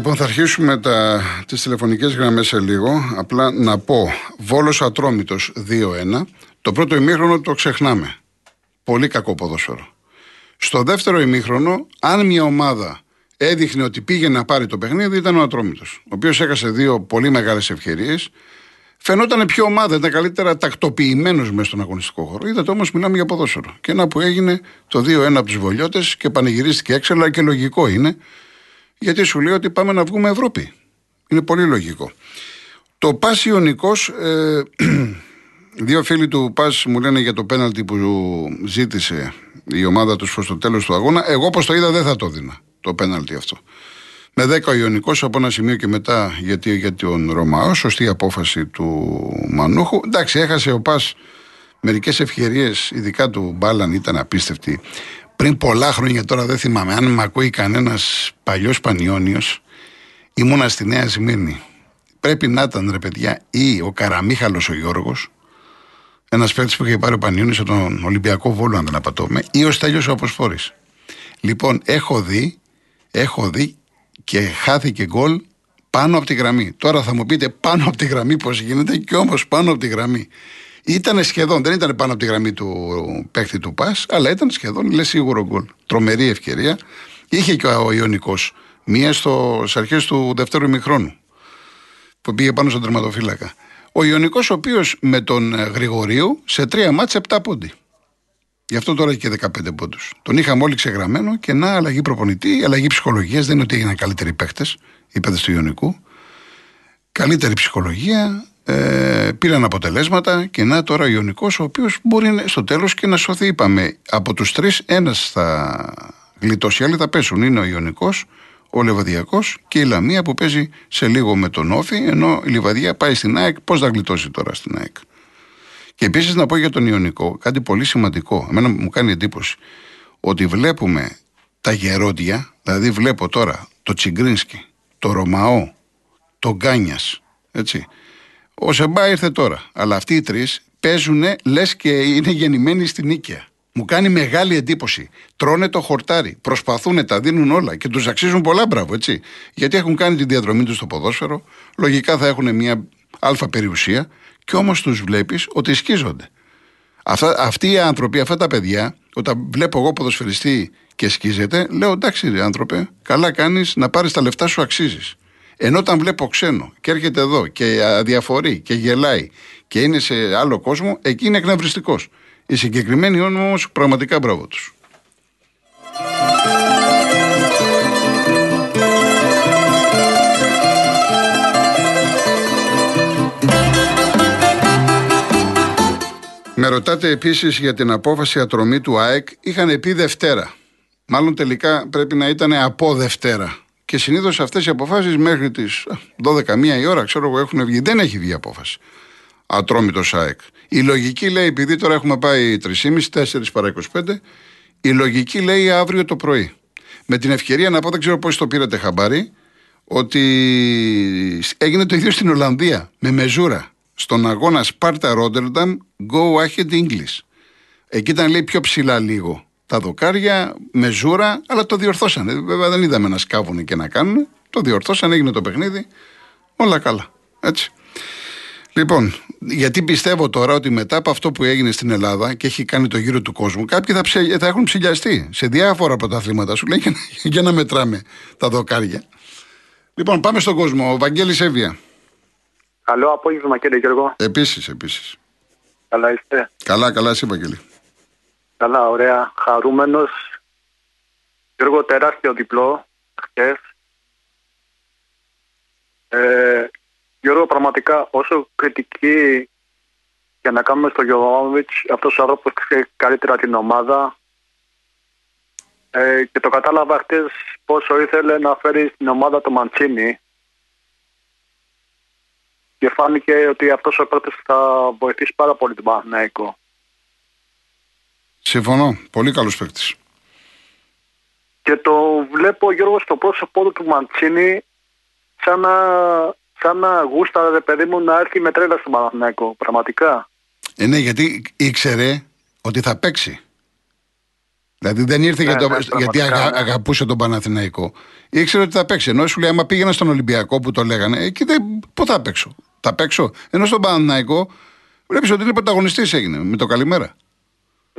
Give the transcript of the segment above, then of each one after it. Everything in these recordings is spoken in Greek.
Λοιπόν, θα αρχίσουμε τα, τις τηλεφωνικές γραμμές σε λίγο. Απλά να πω, Βόλος Ατρόμητος 2-1. Το πρώτο ημίχρονο το ξεχνάμε. Πολύ κακό ποδόσφαιρο. Στο δεύτερο ημίχρονο, αν μια ομάδα έδειχνε ότι πήγε να πάρει το παιχνίδι, ήταν ο Ατρόμητος, ο οποίος έχασε δύο πολύ μεγάλες ευκαιρίες. Φαινόταν πιο ομάδα, ήταν καλύτερα τακτοποιημένος μέσα στον αγωνιστικό χώρο. Είδατε όμως, μιλάμε για ποδόσφαιρο. Και ένα που έγινε το 2-1 από τους Βολιώτες και πανηγυρίστηκε έξω, και λογικό είναι γιατί σου λέει ότι πάμε να βγούμε Ευρώπη. Είναι πολύ λογικό. Το Πας Ιωνικός, ε, δύο φίλοι του Πας μου λένε για το πέναλτι που ζήτησε η ομάδα τους προς το τέλος του αγώνα. Εγώ όπως το είδα δεν θα το δίνα το πέναλτι αυτό. Με 10 ο Ιωνικός από ένα σημείο και μετά γιατί για τον Ρωμαό, σωστή απόφαση του Μανούχου. Εντάξει, έχασε ο Πας μερικές ευκαιρίες, ειδικά του Μπάλαν ήταν απίστευτη πριν πολλά χρόνια τώρα δεν θυμάμαι αν με ακούει κανένας παλιός Πανιόνιος, ήμουνα στη Νέα Σμύρνη. Πρέπει να ήταν ρε παιδιά ή ο Καραμίχαλος ο Γιώργος, ένας παίκτης που είχε πάρει ο Πανιόνιος από τον Ολυμπιακό Βόλο, αν δεν απατώμε, ή ο Στέλιος ο Αποσφόρη. Λοιπόν, έχω δει, έχω δει και χάθηκε γκολ πάνω από τη γραμμή. Τώρα θα μου πείτε πάνω από τη γραμμή πώς γίνεται και όμως πάνω από τη γραμμή. Ήταν σχεδόν, δεν ήταν πάνω από τη γραμμή του παίχτη του Πας, αλλά ήταν σχεδόν, λες σίγουρο γκολ. Τρομερή ευκαιρία. Είχε και ο Ιωνικός μία στις αρχές του δεύτερου ημιχρόνου που πήγε πάνω στον τερματοφύλακα. Ο Ιωνικός, ο οποίος με τον Γρηγορίου σε τρία μάτσε 7 πόντι. Γι' αυτό τώρα έχει και 15 πόντους. Τον είχαμε όλοι ξεγραμμένο και να αλλαγή προπονητή, αλλαγή ψυχολογίας. Δεν είναι ότι έγιναν καλύτεροι παίχτε, οι παίχτε του Ιωνικού. Καλύτερη ψυχολογία, ε, πήραν αποτελέσματα και να τώρα ο Ιωνικός, ο οποίος μπορεί στο τέλος και να σωθεί. Είπαμε από τους τρεις, ένας θα γλιτώσει, άλλοι θα πέσουν. Είναι ο Ιωνικός, ο Λεβαδιακός και η Λαμία που παίζει σε λίγο με τον Όφη, ενώ η Λιβαδιά πάει στην ΑΕΚ. Πώς θα γλιτώσει τώρα στην ΑΕΚ; Και επίσης να πω για τον Ιωνικό κάτι πολύ σημαντικό. Εμένα μου κάνει εντύπωση ότι βλέπουμε τα γερόντια, δηλαδή βλέπω τώρα το Τσιγκρίνσκι, το Ρωμαό, το Γκάνιας, έτσι. Ο Σεμπά ήρθε τώρα. Αλλά αυτοί οι τρεις παίζουν λες και είναι γεννημένοι στην νίκαια. Μου κάνει μεγάλη εντύπωση. Τρώνε το χορτάρι, προσπαθούν, τα δίνουν όλα και τους αξίζουν πολλά μπράβο, έτσι. Γιατί έχουν κάνει τη διαδρομή τους στο ποδόσφαιρο, λογικά θα έχουν μια αλφα περιουσία και όμως τους βλέπεις ότι σκίζονται. Αυτά, αυτοί οι άνθρωποι, αυτά τα παιδιά, όταν βλέπω εγώ ποδοσφαιριστή και σκίζεται, λέω εντάξει, ρε άνθρωπε, καλά κάνεις να πάρεις τα λεφτά σου αξίζεις. Ενώ όταν βλέπω ξένο και έρχεται εδώ και αδιαφορεί και γελάει και είναι σε άλλο κόσμο, εκεί είναι εκνευριστικός. Οι συγκεκριμένοι όμως πραγματικά μπράβο τους. Με ρωτάτε επίσης για την απόφαση ατρομή του ΑΕΚ. Είχαν πει Δευτέρα. Μάλλον τελικά πρέπει να ήταν από Δευτέρα. Και συνήθως αυτές οι αποφάσεις μέχρι τις 12 η ώρα, ξέρω εγώ, έχουν βγει. Δεν έχει βγει απόφαση. Ατρόμητος ΣΑΕΚ. Η λογική λέει, επειδή τώρα έχουμε πάει 3,5, 4 παρά 25, η λογική λέει αύριο το πρωί. Με την ευκαιρία να πω, δεν ξέρω πώς το πήρατε χαμπάρι, ότι έγινε το ίδιο στην Ολλανδία, με μεζούρα. Στον αγώνα Σπάρτα Ρόντερνταμ, Go Ahead English. Εκεί ήταν λέει πιο ψηλά λίγο τα δοκάρια με ζούρα, αλλά το διορθώσανε. Βέβαια δεν είδαμε να σκάβουν και να κάνουν. Το διορθώσανε, έγινε το παιχνίδι. Όλα καλά. Έτσι. Λοιπόν, γιατί πιστεύω τώρα ότι μετά από αυτό που έγινε στην Ελλάδα και έχει κάνει το γύρο του κόσμου, κάποιοι θα, ψε, θα έχουν ψηλιαστεί σε διάφορα πρωταθλήματα σου λέει για, για να μετράμε τα δοκάρια. Λοιπόν, πάμε στον κόσμο. Ο Βαγγέλης Εύβοια. Καλό απόγευμα κύριε Γιώργο. Επίσης, επίσης. Καλά είστε. Καλά, καλά εσύ Βαγγέλη. Καλά, ωραία. Χαρούμενος. Γιώργο, τεράστιο διπλό χθες. Ε, Γιώργο, πραγματικά όσο κριτική για να κάνουμε στο Γιωβάνοβιτς αυτός ο άνθρωπος ξέρει καλύτερα την ομάδα. Ε, και το κατάλαβα χτε πόσο ήθελε να φέρει στην ομάδα το Μαντσίνη. Και φάνηκε ότι αυτός ο πρώτο θα βοηθήσει πάρα πολύ τον Παναθηναϊκό. Συμφωνώ. Πολύ καλός παίκτης. Και το βλέπω Γιώργος στο πρόσωπό του Μαντσίνη σαν να, σαν να γούστα ρε παιδί μου να έρθει με τρέλα στον Παναθηναϊκό. Πραγματικά. Ε, ναι, γιατί ήξερε ότι θα παίξει. Δηλαδή δεν ήρθε Ναι, για το- ναι, γιατί πραγματικά, αγα- ναι. αγαπούσε τον Παναθηναϊκό. Ήξερε ότι θα παίξει. Ενώ σου λέει, άμα πήγαινα στον Ολυμπιακό που το λέγανε, εκεί δεν. Πού θα παίξω. Θα παίξω. Ενώ στον Παναθηναϊκό βλέπεις ότι είναι πρωταγωνιστής έγινε με το καλημέρα.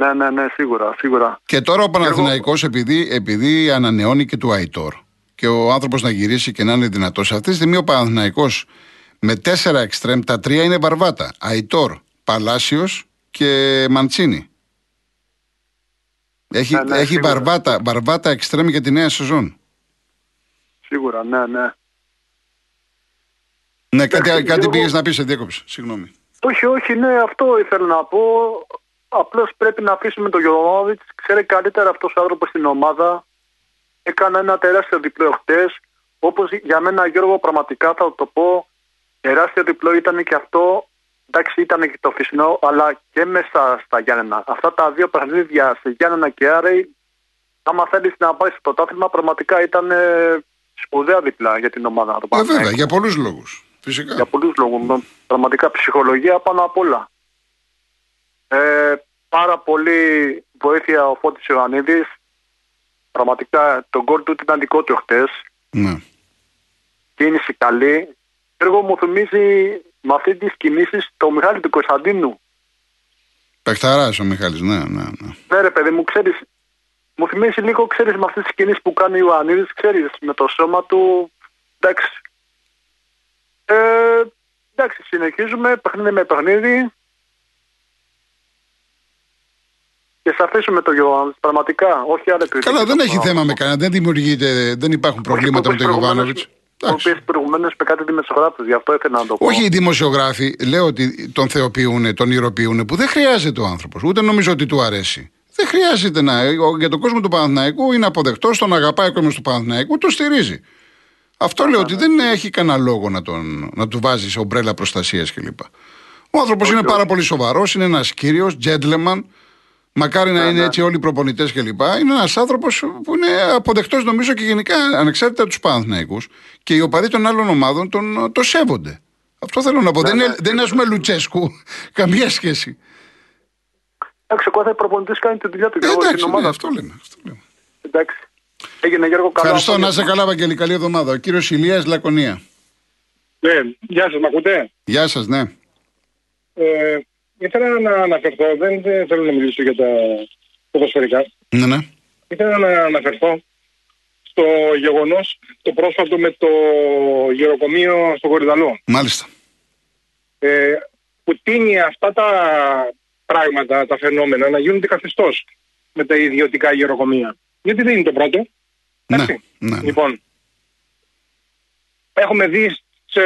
Ναι, ναι, ναι, σίγουρα, σίγουρα. Και τώρα ο Παναθηναϊκός επειδή, επειδή ανανεώνει και του Αϊτόρ και ο άνθρωπος να γυρίσει και να είναι δυνατός. Αυτή τη στιγμή ο Παναθηναϊκός με τέσσερα εξτρέμ, τα τρία είναι βαρβάτα. Αϊτόρ, Παλάσιος και Μαντσίνη. Έχει, Ναι, ναι, έχει σίγουρα. βαρβάτα, βαρβάτα εξτρέμ για τη νέα σεζόν. Σίγουρα, ναι, ναι. Ναι, κάτι, Εντάξει, κάτι Γιώργο- πήγες να πεις, σε διέκοψε. Συγγνώμη. Όχι, όχι, ναι, αυτό ήθελα να πω. Απλώς πρέπει να αφήσουμε τον Γιωβάνοβιτς. Ξέρει καλύτερα αυτός ο άνθρωπος στην ομάδα. Έκανε ένα τεράστιο διπλό χτες. Όπως για μένα, Γιώργο, πραγματικά θα το πω. Τεράστιο διπλό ήταν και αυτό. Εντάξει, ήταν και το φυσινό, αλλά και μέσα στα Γιάννενα. Αυτά τα δύο παιχνίδια σε Γιάννενα και Άρεϊ, άμα θέλεις να πάει στο πρωτάθλημα, πραγματικά ήταν ε, σπουδαία διπλά για την ομάδα. του Ε, βέβαια, Παναθηναϊκού. για πολλούς λόγους. Φυσικά. Για πολλούς λόγους. Πραγματικά ψυχολογία πάνω απ' όλα. Ε, πάρα πολύ βοήθεια ο Φώτης Ιωαννίδης. Πραγματικά το γκολ του ήταν δικό του χτες. Ναι. Κίνηση καλή. Έργο μου θυμίζει με αυτή τις κινήσεις το Μιχάλη του Κωνσταντίνου. Πεχταρά ο Μιχάλης, ναι, ναι, ναι. Ναι ρε παιδί μου, ξέρεις, μου θυμίζει λίγο, ξέρεις, με αυτές τις κινήσεις που κάνει ο Ιωαννίδης, ξέρεις, με το σώμα του, εντάξει. Ε, εντάξει, συνεχίζουμε, παιχνίδι με παιχνίδι. Και σε αφήσουμε το Ιωάννης, πραγματικά, όχι άλλη κριτική. Καλά, δεν Το έχει πράγμα. θέμα με κανένα. Δεν δημιουργείται, δεν υπάρχουν προβλήματα με τον Γιωβάνοβιτ. Ο οποίο προηγουμένως με κάτι δημοσιογράφου, γι' αυτό ήθελα να το πω. Όχι οι δημοσιογράφοι, λέω ότι τον θεοποιούν, τον ηρωποιούν, που δεν χρειάζεται ο άνθρωπος. Ούτε νομίζω ότι του αρέσει. Δεν χρειάζεται να. ο- Για τον κόσμο του Παναθηναϊκού είναι αποδεκτός, τον αγαπάει ο κόσμος του Παναθηναϊκού, το στηρίζει. Αυτό λέω ότι δεν έχει κανένα λόγο να, τον, να του βάζει ομπρέλα προστασίας κλπ. Ο άνθρωπος είναι πάρα πολύ σοβαρός, είναι ένας κύριος, gentleman. Μακάρι να είναι έτσι όλοι οι προπονητές κλπ. Είναι ένας άνθρωπος που είναι αποδεκτός νομίζω και γενικά ανεξάρτητα τους Παναθηναϊκούς και οι οπαδοί των άλλων ομάδων τον, το σέβονται. Αυτό θέλω να πω. δεν, είναι, δεν είναι, ας πούμε, Λουτσέσκου. Καμία σχέση. Εντάξει, ο κάθε προπονητής κάνει τη δουλειά του Ε, και εγώ στην εντάξει, ναι, ομάδα. αυτό λέμε. Αυτό λέμε. Εντάξει. Έγινε Γιώργο καλά. Ευχαριστώ, να είσαι καλά, Βαγγέλη. Καλή εβδομάδα. Ο κύριος Ηλίας Λακωνία. Ναι, γεια σας, μ' ακούτε; Γεια σας, ναι. Ε, ήθελα να αναφερθώ, δεν δεν θέλω να μιλήσω για τα ποδοσφαιρικά. Ναι, ναι. Ήθελα να αναφερθώ στο γεγονός το πρόσφατο με το γεροκομείο στο Κορυδαλό. Μάλιστα. Ε, που τίνει αυτά τα πράγματα, τα φαινόμενα να γίνονται καθεστώς με τα ιδιωτικά γεροκομεία. Γιατί δεν είναι το πρώτο. Ναι, Εντάξει. ναι, ναι. Λοιπόν, έχουμε δει σε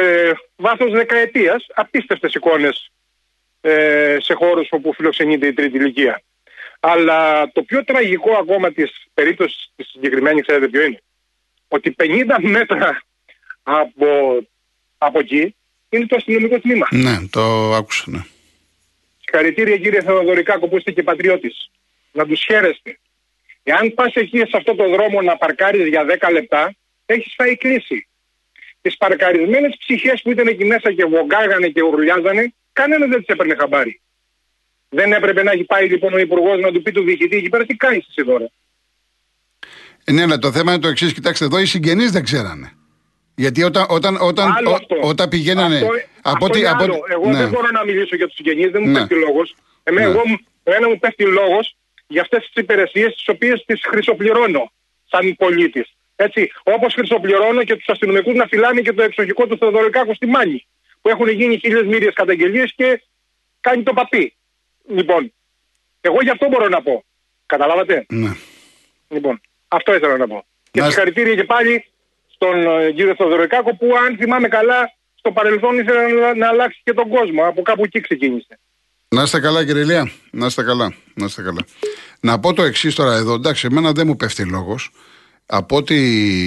βάθος δεκαετίας απίστευτες εικόνες ε, σε χώρους όπου φιλοξενείται η τρίτη ηλικία. Αλλά το πιο τραγικό ακόμα της περίπτωσης της συγκεκριμένης ξέρετε ποιο είναι; Ότι 50 μέτρα από, από εκεί είναι το αστυνομικό τμήμα. Ναι, το άκουσα, ναι. Συγχαρητήρια κύριε Θεοδωρικάκο που είστε και πατριώτης. Να τους χαίρεστε. Εάν πας εκεί σε αυτό το δρόμο να παρκάρεις για 10 λεπτά, έχεις φάει κλίση. Τις παρκαρισμένες ψυχές που ήταν εκεί μέσα και βογκάγανε και ουρλιάζανε, κανένας δεν τις έπαιρνε χαμπάρι. Δεν έπρεπε να έχει πάει λοιπόν ο Υπουργός να του πει του διοικητή εκεί πέρα τι κάνεις εσύ τώρα. Ε, Ναι, αλλά το θέμα είναι το εξής. Κοιτάξτε, εδώ οι συγγενείς δεν ξέρανε. Γιατί όταν, όταν, όταν, Άλλο ό- αυτό. όταν πηγαίνανε. Αυτό, από αυτό ό,τι- είναι από άλλο. ό,τι- Εγώ ναι. δεν μπορώ να μιλήσω για τους συγγενείς, δεν μου Ναι. πέφτει λόγος. Εμένα, Ναι. εγώ, μου- εμένα μου πέφτει λόγος για αυτές τις υπηρεσίες τις οποίες τις χρυσοπληρώνω σαν πολίτης. Έτσι, όπως χρυσοπληρώνω και τους αστυνομικούς να φυλάνε και το εξοχικό του Θεοδωρικάκου στη Μάνη. Που έχουν γίνει χίλιες μύριες καταγγελίες και κάνει το παπί. Λοιπόν, εγώ γι' αυτό μπορώ να πω. Καταλάβατε; Ναι. Λοιπόν, αυτό ήθελα να πω. Και Να- συγχαρητήρια και πάλι στον ε, κύριο Θεοδωρικάκο που αν θυμάμαι καλά στο παρελθόν ήθελε να, να αλλάξει και τον κόσμο. Από κάπου εκεί ξεκίνησε. Να είστε καλά, κύριε Ηλία. Να είστε καλά. Να είστε καλά. Να πω το εξής τώρα εδώ. Εντάξει, εμένα δεν μου πέφτει λόγος. Από ό,τι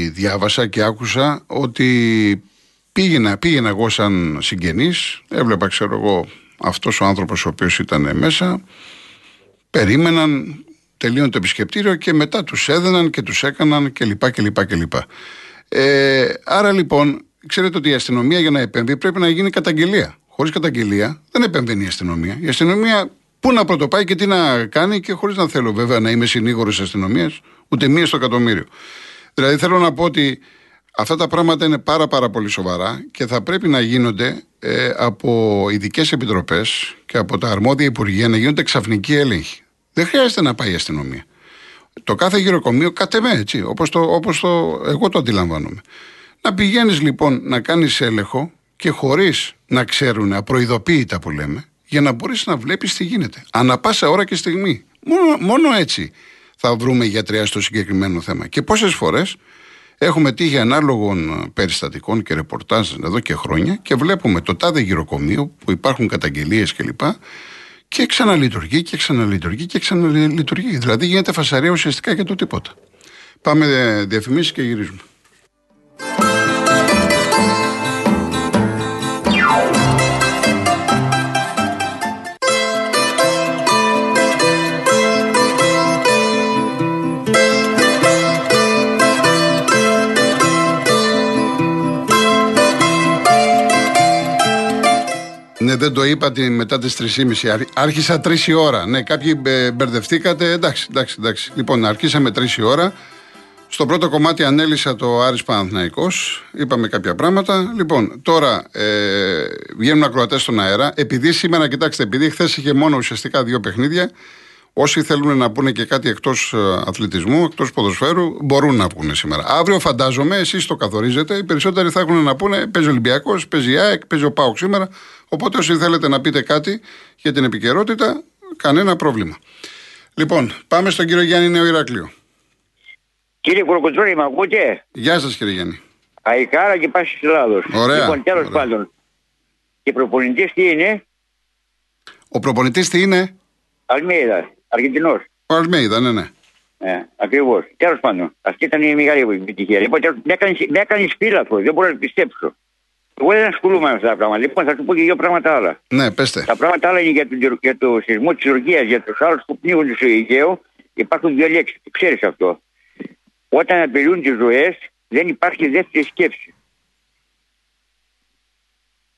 διάβασα και άκουσα ότι πήγαινα, πήγαινα εγώ σαν συγγενής, έβλεπα ξέρω εγώ αυτός ο άνθρωπος ο οποίος ήταν μέσα, περίμεναν, τελείωνε το επισκεπτήριο και μετά τους έδαιναν και τους έκαναν κλπ. κλπ, κλπ. Ε, άρα λοιπόν, ξέρετε ότι η αστυνομία για να επέμβει πρέπει να γίνει καταγγελία. Χωρίς καταγγελία δεν επεμβαίνει η αστυνομία. Η αστυνομία πού να πρωτοπάει και τι να κάνει και χωρίς να θέλω βέβαια να είμαι συνήγορος της αστυνομίας, ούτε μία στο εκατομμύριο. Δηλαδή θέλω να πω ότι αυτά τα πράγματα είναι πάρα πάρα πολύ σοβαρά και θα πρέπει να γίνονται ε, από ειδικές επιτροπές και από τα αρμόδια υπουργεία να γίνονται ξαφνικοί έλεγχοι. Δεν χρειάζεται να πάει η αστυνομία. Το κάθε γυροκομείο κατεμέ έτσι, όπως το, όπως το, εγώ το αντιλαμβάνομαι. Να πηγαίνεις λοιπόν να κάνεις έλεγχο και χωρίς να ξέρουν απροειδοποίητα που λέμε, για να μπορείς να βλέπεις τι γίνεται. Ανά πάσα ώρα και στιγμή. Μόνο, μόνο έτσι θα βρούμε γιατριά στο συγκεκριμένο θέμα. Και πόσες φορές έχουμε τύχει ανάλογων περιστατικών και ρεπορτάζ εδώ και χρόνια και βλέπουμε το τάδε γυροκομείο που υπάρχουν καταγγελίες κλπ. Και ξαναλειτουργεί και ξαναλειτουργεί και ξαναλειτουργεί. Δηλαδή γίνεται φασαρία ουσιαστικά για το τίποτα. Πάμε ε, διαφημίσεις και γυρίζουμε. Δεν το είπατε μετά τις 3.30. Άρχισα 3 η ώρα. Ναι, κάποιοι ε, μπερδευτήκατε. Εντάξει, εντάξει, εντάξει. Λοιπόν, αρχίσαμε 3 η ώρα. Στο πρώτο κομμάτι ανέλησα το Άρης Παναθηναϊκός, είπαμε κάποια πράγματα. Λοιπόν, τώρα ε, βγαίνουν ακροατές στον αέρα. Επειδή σήμερα, κοιτάξτε, επειδή χθες είχε μόνο ουσιαστικά δύο παιχνίδια, Όσοι θέλουν να πούνε και κάτι εκτός ε, αθλητισμού, εκτός ποδοσφαίρου, μπορούν να πούνε σήμερα. Αύριο, φαντάζομαι, εσείς το καθορίζετε. Οι περισσότεροι θα έχουν να πούνε παίζει ο Ολυμπιακός, παίζει η ΑΕΚ, παίζει ο Πάουκ σήμερα. Οπότε, όσοι θέλετε να πείτε κάτι για την επικαιρότητα, κανένα πρόβλημα. Λοιπόν, πάμε στον κύριο Γιάννη Νέο Ηράκλειο. Κύριε Κουρκουτζούρη, με ακούτε; Γεια σας, κύριε Γιάννη. Αϊκάρα και πάση τη Ελλάδο. Ωραία. Λοιπόν, τέλος πάντων. Και προπονητής τι είναι; Ο προπονητής τι είναι; Αλμίδα. Αργεντινός. Ο Αλμέιδα, ναι, ναι. Ε, Ακριβώς. Τέλος πάντων, αυτή ήταν η μεγάλη επιτυχία. Λοιπόν, με έκανες σπήλαθο, δεν μπορώ να πιστέψω. Εγώ δεν ασχολούμαι με αυτά τα πράγματα. Λοιπόν, θα σου πω και δύο πράγματα άλλα. Ναι, πέστε. Τα πράγματα άλλα είναι για το, για το σεισμό της Τουρκίας, για τους άλλους που πνίγονται στο Αιγαίο. Υπάρχουν δύο λέξεις. Το ξέρεις αυτό. Όταν απειλούν τις ζωές, δεν υπάρχει δεύτερη σκέψη.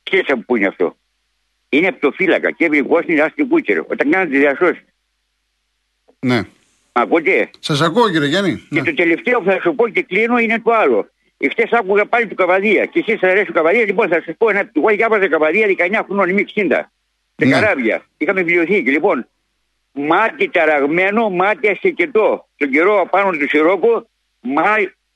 Ξέρεις από πού είναι αυτό. Είναι από το φύλακα και έβρι Βόσνη άστι κούτσερο. Όταν κάνουν τη διασώση. Ναι. Ακούτε; Σας ακούω, κύριε Γιάννη. Και Ναι. το τελευταίο που θα σου πω και κλείνω είναι το άλλο. Εχθές άκουγα πάλι του Καβαδία. Και εσείς αρέσει ο Καβαδία. Λοιπόν, θα σας πω ένα. Εγώ διάβαζα Καβαδία 19 χρονών, είμαι 60. Σε Ναι. καράβια. Είχαμε βιβλιοθήκη. Λοιπόν, μάτι ταραγμένο, μάτι ασεκετό. Τον καιρό απάνω του Σιρόκο, μα,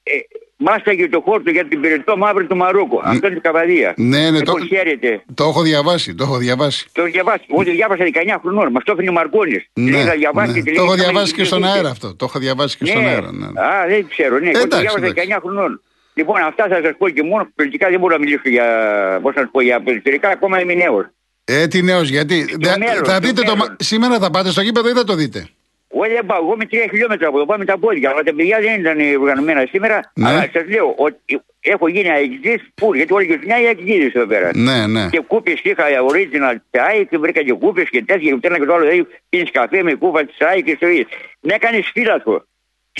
ε, μάσταγε το χόρτο για την πυρετό μαύρο του Μαρόκο. Αυτό είναι το Καβαδία. Ναι, ναι, το, Λοιπόν, χαίρετε. το έχω διαβάσει, το έχω διαβάσει. Το διαβάσει. Εγώ το διάβασα 19 χρονών. Μας το έφερε ο Μαρκόνη. Ναι, ναι. διαβάσει και Το έχω λέει, διαβάσει και στον βιβλιοθήκη. αέρα αυτό. Το έχω διαβάσει και στον αέρα. Ναι. Α, δεν ξέρω, ναι. Εγώ το Εντάξει, διάβασα εντάξει. 19 χρονών. Λοιπόν, αυτά θα σας πω και μόνο πολιτικά δεν μπορώ να μιλήσω για. Πώς να σου πω, για περιφερικά, ακόμα είμαι νέος. Ε, τι νέος, γιατί. Δε- μέλλον, θα το δείτε το, μέλλον. μα- σήμερα θα πάτε στο γήπεδο ή θα το δείτε; Εγώ δεν πάω, εγώ με 3 χιλιόμετρα από εδώ πάω με τα πόδια. Αλλά τα παιδιά δεν ήταν οργανωμένα σήμερα. Ναι. Αλλά σας λέω ότι έχω γίνει αεξή φουλ, γιατί όλη η δουλειά είναι αεξίδη εδώ πέρα. Ναι, ναι. Και κούπες είχα original τσάι και βρήκα και κούπες και τέτοια και το ένα και το άλλο. Δηλαδή πίνεις καφέ με κούπα τσάι και στο ίδιο. Με έκανες σφύλαθο.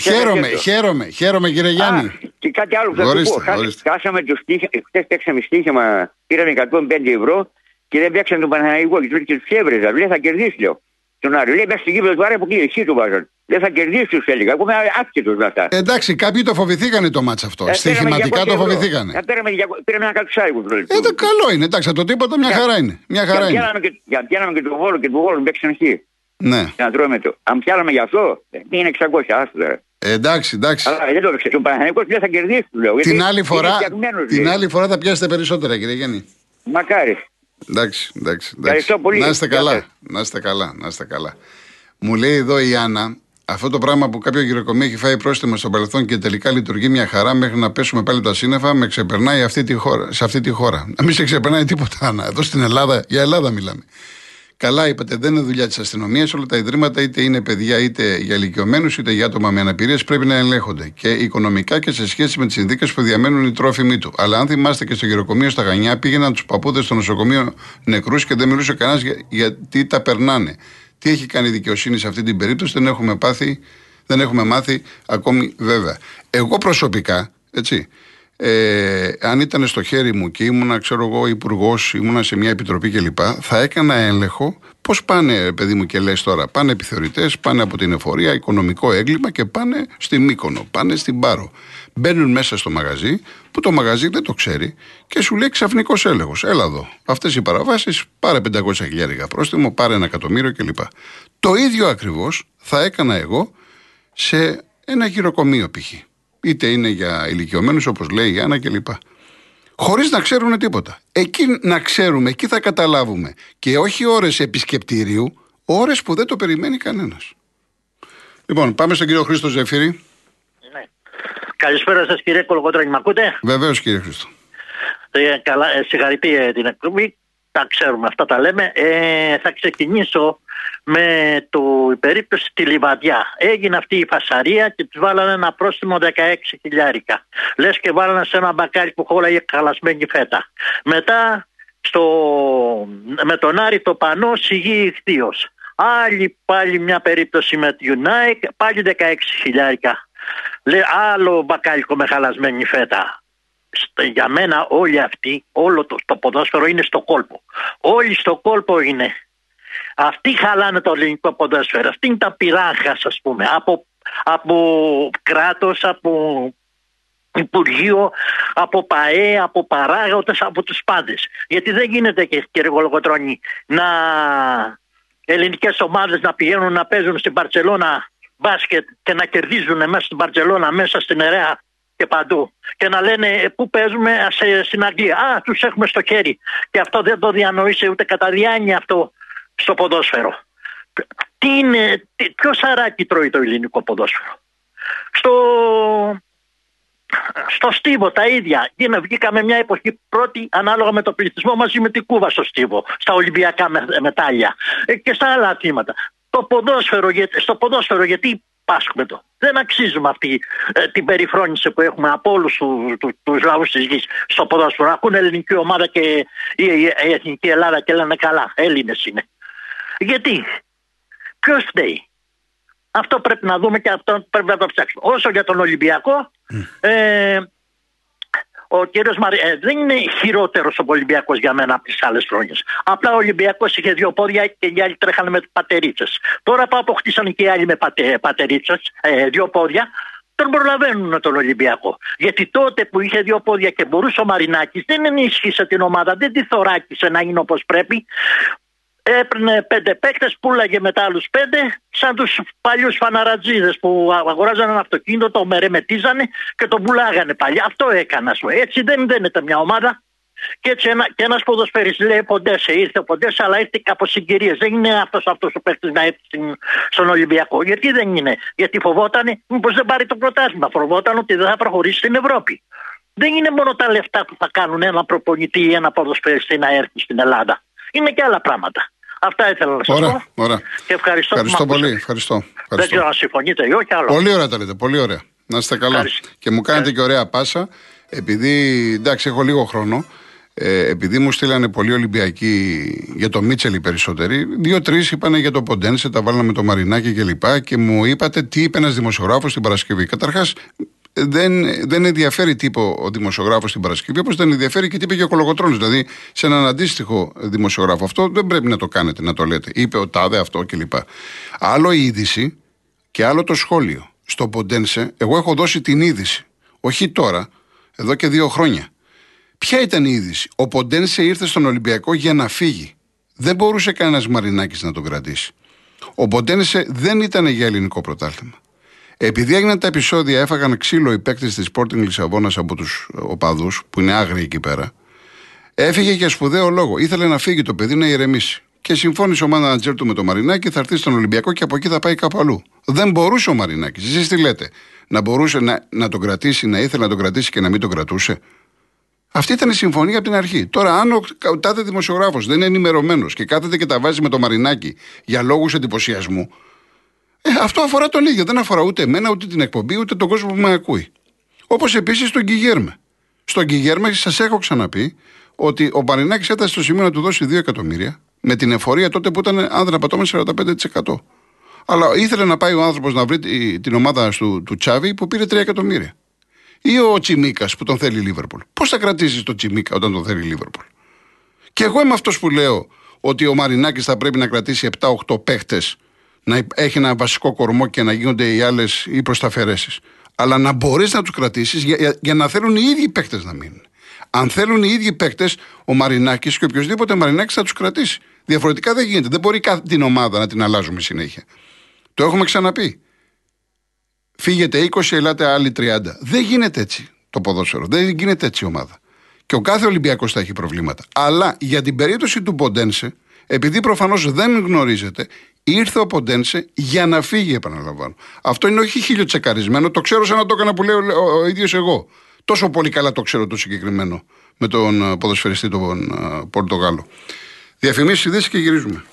Χαίρομαι, χαίρομαι, χαίρομαι κύριε Γιάννη. Α, και κάτι άλλο που θα Ορίστε, σου πω. Χάσα- ορίστε. Χάσαμε το στοίχημα. Χθες παίξαμε στοίχημα, πήραμε 105 ευρώ και δεν παίξαμε τον Παναγενικό και τους και τους φιέβρεζα. Λέει θα κερδίσεις, λέω. Τον Άριο. Λέει μέσα στην γήπεδο του Άρη που κλείνει, εσύ του βάζαν. Δεν θα κερδίσεις, τους έλεγα. Εγώ είμαι άσχετο με αυτά. Εντάξει, κάποιοι το φοβηθήκανε το μάτς αυτό. Ε, Στοιχηματικά πήραμε το 200 ευρώ. φοβηθήκανε. Ε, Πήραμε, διακο- πήραμε ένα κατσάρικο του Ε, το καλό είναι, εντάξει, το τίποτα μια χαρά είναι. Μια χαρά Για είναι. πιάναμε και, για πιάναμε και το βόλο και το βόλο παίξαν εκεί. Ναι. Να τρώμε το. Αν πιάναμε γι' αυτό, ε, είναι 600, άστο τώρα. Ε, εντάξει, εντάξει. Αλλά δεν το έπαιξε. Ο Παναγενικό δεν θα κερδίσεις, του λέω. Την γιατί άλλη είναι φορά, φτιαγμένος, την λέει. άλλη φορά θα πιάσετε περισσότερα, κύριε Γιάννη. Μακάρι. Εντάξει, εντάξει. εντάξει. Ευχαριστώ πολύ. Να είστε Γεια καλά. σας. Να είστε καλά, να είστε καλά. Μου λέει εδώ η Άννα, αυτό το πράγμα που κάποιο γυροκομείο έχει φάει πρόστιμο στο παρελθόν και τελικά λειτουργεί μια χαρά μέχρι να πέσουμε πάλι τα σύννεφα, με ξεπερνάει αυτή τη χώρα, σε αυτή τη χώρα. Να μην σε ξεπερνάει τίποτα, Άννα. Εδώ στην Ελλάδα, για Ελλάδα μιλάμε. Καλά είπατε, δεν είναι δουλειά της αστυνομίας. Όλα τα ιδρύματα, είτε είναι παιδιά, είτε για ηλικιωμένους, είτε για άτομα με αναπηρίες, πρέπει να ελέγχονται και οικονομικά και σε σχέση με τις συνθήκες που διαμένουν οι τρόφιμοι του. Αλλά αν θυμάστε και στο γεροκομείο στα Γανιά, πήγαιναν τους παππούδες στο νοσοκομείο νεκρούς και δεν μιλούσε κανένας για, γιατί τα περνάνε. Τι έχει κάνει η δικαιοσύνη σε αυτή την περίπτωση, δεν έχουμε πάθει, δεν έχουμε μάθει ακόμη βέβαια. Εγώ προσωπικά, έτσι, ε, αν ήταν στο χέρι μου και ήμουνα, ξέρω εγώ, υπουργός, ήμουνα σε μια επιτροπή κλπ., θα έκανα έλεγχο πώς πάνε, παιδί μου, και λες τώρα. Πάνε επιθεωρητές, πάνε από την εφορία, οικονομικό έγκλημα και πάνε στη Μύκονο, πάνε στην Πάρο. Μπαίνουν μέσα στο μαγαζί, που το μαγαζί δεν το ξέρει και σου λέει ξαφνικός έλεγχος. Έλα εδώ. Αυτές οι παραβάσεις, πάρε 500 χιλιάρικα πρόστιμο, πάρε ένα εκατομμύριο κλπ. Το ίδιο ακριβώς θα έκανα εγώ σε ένα γυροκομείο π.χ είτε είναι για ηλικιωμένους όπως λέει η Άννα κλπ. Χωρίς να ξέρουν τίποτα. Εκεί να ξέρουμε, εκεί θα καταλάβουμε. Και όχι ώρες επισκεπτήριου, ώρες που δεν το περιμένει κανένας. Λοιπόν, πάμε στον κύριο Χρήστο Ζεφύρη. Ναι. Καλησπέρα σας, κύριε Κολοκότρανη, με ακούτε; Βεβαίως, κύριε Χρήστο. Ε, καλά, ε, συγχαρητήρια την εκπομπή. Τα ξέρουμε, αυτά τα λέμε. Ε, θα ξεκινήσω με το η περίπτωση τη Λιβαδιά. Έγινε αυτή η φασαρία και τους βάλανε ένα πρόστιμο 16 χιλιάρικα. Λες και βάλανε σε ένα μπακάλι που χώραγε χαλασμένη φέτα. Μετά στο, με τον Άρη το πανό σιγή ηχθείος. Άλλη πάλι μια περίπτωση με τη Unite, πάλι 16 χιλιάρικα. Λέει άλλο μπακάλικο με χαλασμένη φέτα. Για μένα όλοι αυτοί, όλο το, το ποδόσφαιρο είναι στο κόλπο. Όλοι στο κόλπο είναι. Αυτοί χαλάνε το ελληνικό ποδόσφαιρο. Αυτή είναι τα πειράχα, ας πούμε. Από, από κράτος, από Υπουργείο, από ΠαΕ, από παράγοντες, από τους πάντες. Γιατί δεν γίνεται, κύριε Γολογοτρόνη, να ελληνικές ομάδες να πηγαίνουν να παίζουν στην Παρσελώνα μπάσκετ και να κερδίζουν μέσα στην Παρσελώνα, μέσα στην Ερέα και παντού. Και να λένε ε, πού παίζουμε στην Αγγλία. Α, τους έχουμε στο χέρι. Και αυτό δεν το διανοείσαι ούτε κατά διάνοια αυτό στο ποδόσφαιρο. Τι είναι, ποιο σαράκι τρώει το ελληνικό ποδόσφαιρο; Στο, στο Στίβο τα ίδια. Είναι, βγήκαμε μια εποχή πρώτη ανάλογα με το πληθυσμό μαζί με την Κούβα στο Στίβο, στα Ολυμπιακά μετάλλια ε, και στα άλλα αθήματα. Το ποδόσφαιρο, στο ποδόσφαιρο γιατί πάσχουμε το. Δεν αξίζουμε αυτή ε, την περιφρόνηση που έχουμε από όλους τους τους, τους λαούς της γης στο ποδόσφαιρο. Ακούνε ελληνική ομάδα και η, η, η, εθνική Ελλάδα και λένε καλά, Έλληνες είναι. Γιατί, ποιο φταίει. Αυτό πρέπει να δούμε και αυτό πρέπει να το ψάξουμε. Όσο για τον Ολυμπιακό, ε, ο κύριος Μαρι... Ε, δεν είναι χειρότερος ο Ολυμπιακός για μένα από τις άλλες χρόνια. Απλά ο Ολυμπιακός είχε δύο πόδια και οι άλλοι τρέχανε με πατερίτσες. Τώρα που αποκτήσαν και οι άλλοι με πατε... πατερίτσες, ε, δύο πόδια, τον προλαβαίνουν τον Ολυμπιακό. Γιατί τότε που είχε δύο πόδια και μπορούσε ο Μαρινάκης δεν ενίσχυσε την ομάδα, δεν τη θωράκισε να είναι όπως πρέπει έπαιρνε πέντε παίκτες, πουλάγε μετά άλλους πέντε, σαν τους παλιούς φαναρατζίδες που αγοράζαν ένα αυτοκίνητο, το μερεμετίζανε και το πουλάγανε πάλι. Αυτό έκανα σου. Έτσι δεν δένεται μια ομάδα. Και έτσι ένα, και ένας ποδοσφαίρης λέει Ποντέσε, ήρθε ο Ποντέσε αλλά ήρθε από συγκυρίες. Δεν είναι αυτός, αυτός ο παίκτης να έρθει στον Ολυμπιακό. Γιατί δεν είναι; Γιατί φοβόταν μήπως δεν πάρει το πρωτάθλημα. Φοβόταν ότι δεν θα προχωρήσει στην Ευρώπη. Δεν είναι μόνο τα λεφτά που θα κάνουν ένα προπονητή ή ένα ποδοσφαίριστη να έρθει στην Ελλάδα. Είναι και άλλα πράγματα. Αυτά ήθελα να σας πω. Ωραία. Και ευχαριστώ, ευχαριστώ πολύ. Ευχαριστώ. Δεν ξέρω αν συμφωνείτε ή όχι άλλο. Πολύ ωραία τα λέτε. Πολύ ωραία. Να είστε καλά. Και μου κάνετε και ωραία πάσα. Επειδή εντάξει, έχω λίγο χρόνο. Ε, επειδή μου στείλανε πολύ Ολυμπιακοί για το Μίτσελ οι περισσότεροι, δύο-τρεις είπαν για το Ποντένσε, τα βάλαμε το Μαρινάκι κλπ. Και, και μου είπατε τι είπε ένας δημοσιογράφος την Παρασκευή. Καταρχάς, δεν, δεν ενδιαφέρει τι είπε ο δημοσιογράφος την Παρασκευή, όπως δεν ενδιαφέρει και τι είπε και ο Κολογοτρόνη. Δηλαδή, σε έναν αντίστοιχο δημοσιογράφο αυτό δεν πρέπει να το κάνετε, να το λέτε. Είπε ο Τάδε αυτό κλπ. Άλλο η είδηση και άλλο το σχόλιο. Στο Ποντένσε, εγώ έχω δώσει την είδηση. Όχι τώρα, εδώ και δύο χρόνια. Ποια ήταν η είδηση; Ο Ποντένσε ήρθε στον Ολυμπιακό για να φύγει. Δεν μπορούσε κανένας Μαρινάκης να τον κρατήσει. Ο Ποντένσε δεν ήταν για ελληνικό πρωτάθλημα. Επειδή έγιναν τα επεισόδια, έφαγαν ξύλο οι παίκτες της Sporting Λισαβόνας από τους οπαδούς, που είναι άγριοι εκεί πέρα. Έφυγε για σπουδαίο λόγο. Ήθελε να φύγει το παιδί να ηρεμήσει. Και συμφώνησε ο μάνατζερ του με το Μαρινάκη, θα έρθει στον Ολυμπιακό και από εκεί θα πάει κάπου αλλού. Δεν μπορούσε ο Μαρινάκης. Εσείς τι λέτε, να μπορούσε να, να τον κρατήσει, να ήθελε να τον κρατήσει και να μην τον κρατούσε; Αυτή ήταν η συμφωνία από την αρχή. Τώρα, αν ο τάδε δημοσιογράφος δεν είναι ενημερωμένος και κάθεται και τα βάζει με το μαρινάκι για λόγους εντυπωσιασμού, ε, αυτό αφορά τον ίδιο. Δεν αφορά ούτε εμένα, ούτε την εκπομπή, ούτε τον κόσμο που με ακούει. Όπως επίσης τον Κιγέρμε. Στον Κιγέρμε σας έχω ξαναπεί ότι ο Μαρινάκη έφτασε στο σημείο να του δώσει 2 εκατομμύρια με την εφορία τότε που ήταν, αν δεν απατώμε, 45%. Αλλά ήθελε να πάει ο άνθρωπος να βρει την ομάδα του, του Τσάβη που πήρε 3 εκατομμύρια. Ή ο Τσιμίκας που τον θέλει η Λίβερπουλ. Πώς θα κρατήσεις τον Τσιμίκα όταν τον θέλει η Λίβερπουλ; Και εγώ είμαι αυτός που λέω ότι ο Μαρινάκης θα πρέπει να κρατήσει 7-8 παίχτες, να έχει ένα βασικό κορμό και να γίνονται οι άλλες οι προσταφαιρέσεις. Αλλά να μπορείς να τους κρατήσεις για, για, να θέλουν οι ίδιοι παίχτε να μείνουν. Αν θέλουν οι ίδιοι παίκτες, ο Μαρινάκης και οποιοδήποτε Μαρινάκης θα τους κρατήσει. Διαφορετικά δεν γίνεται. Δεν μπορεί κάθε την ομάδα να την αλλάζουμε συνέχεια. Το έχουμε ξαναπεί. Φύγετε 20, ελάτε άλλοι 30. Δεν γίνεται έτσι το ποδόσφαιρο. Δεν γίνεται έτσι η ομάδα. Και ο κάθε Ολυμπιακός θα έχει προβλήματα. Αλλά για την περίπτωση του Ποντένσε, επειδή προφανώς δεν γνωρίζετε, ήρθε ο Ποντένσε για να φύγει, επαναλαμβάνω. Αυτό είναι όχι χίλιο το ξέρω σαν να το έκανα που λέω ο, ο ίδιος εγώ. Τόσο πολύ καλά το ξέρω το συγκεκριμένο με τον ποδοσφαιριστή τον Πορτογάλο. Διαφημίσεις, ειδήσεις και γυρίζουμε.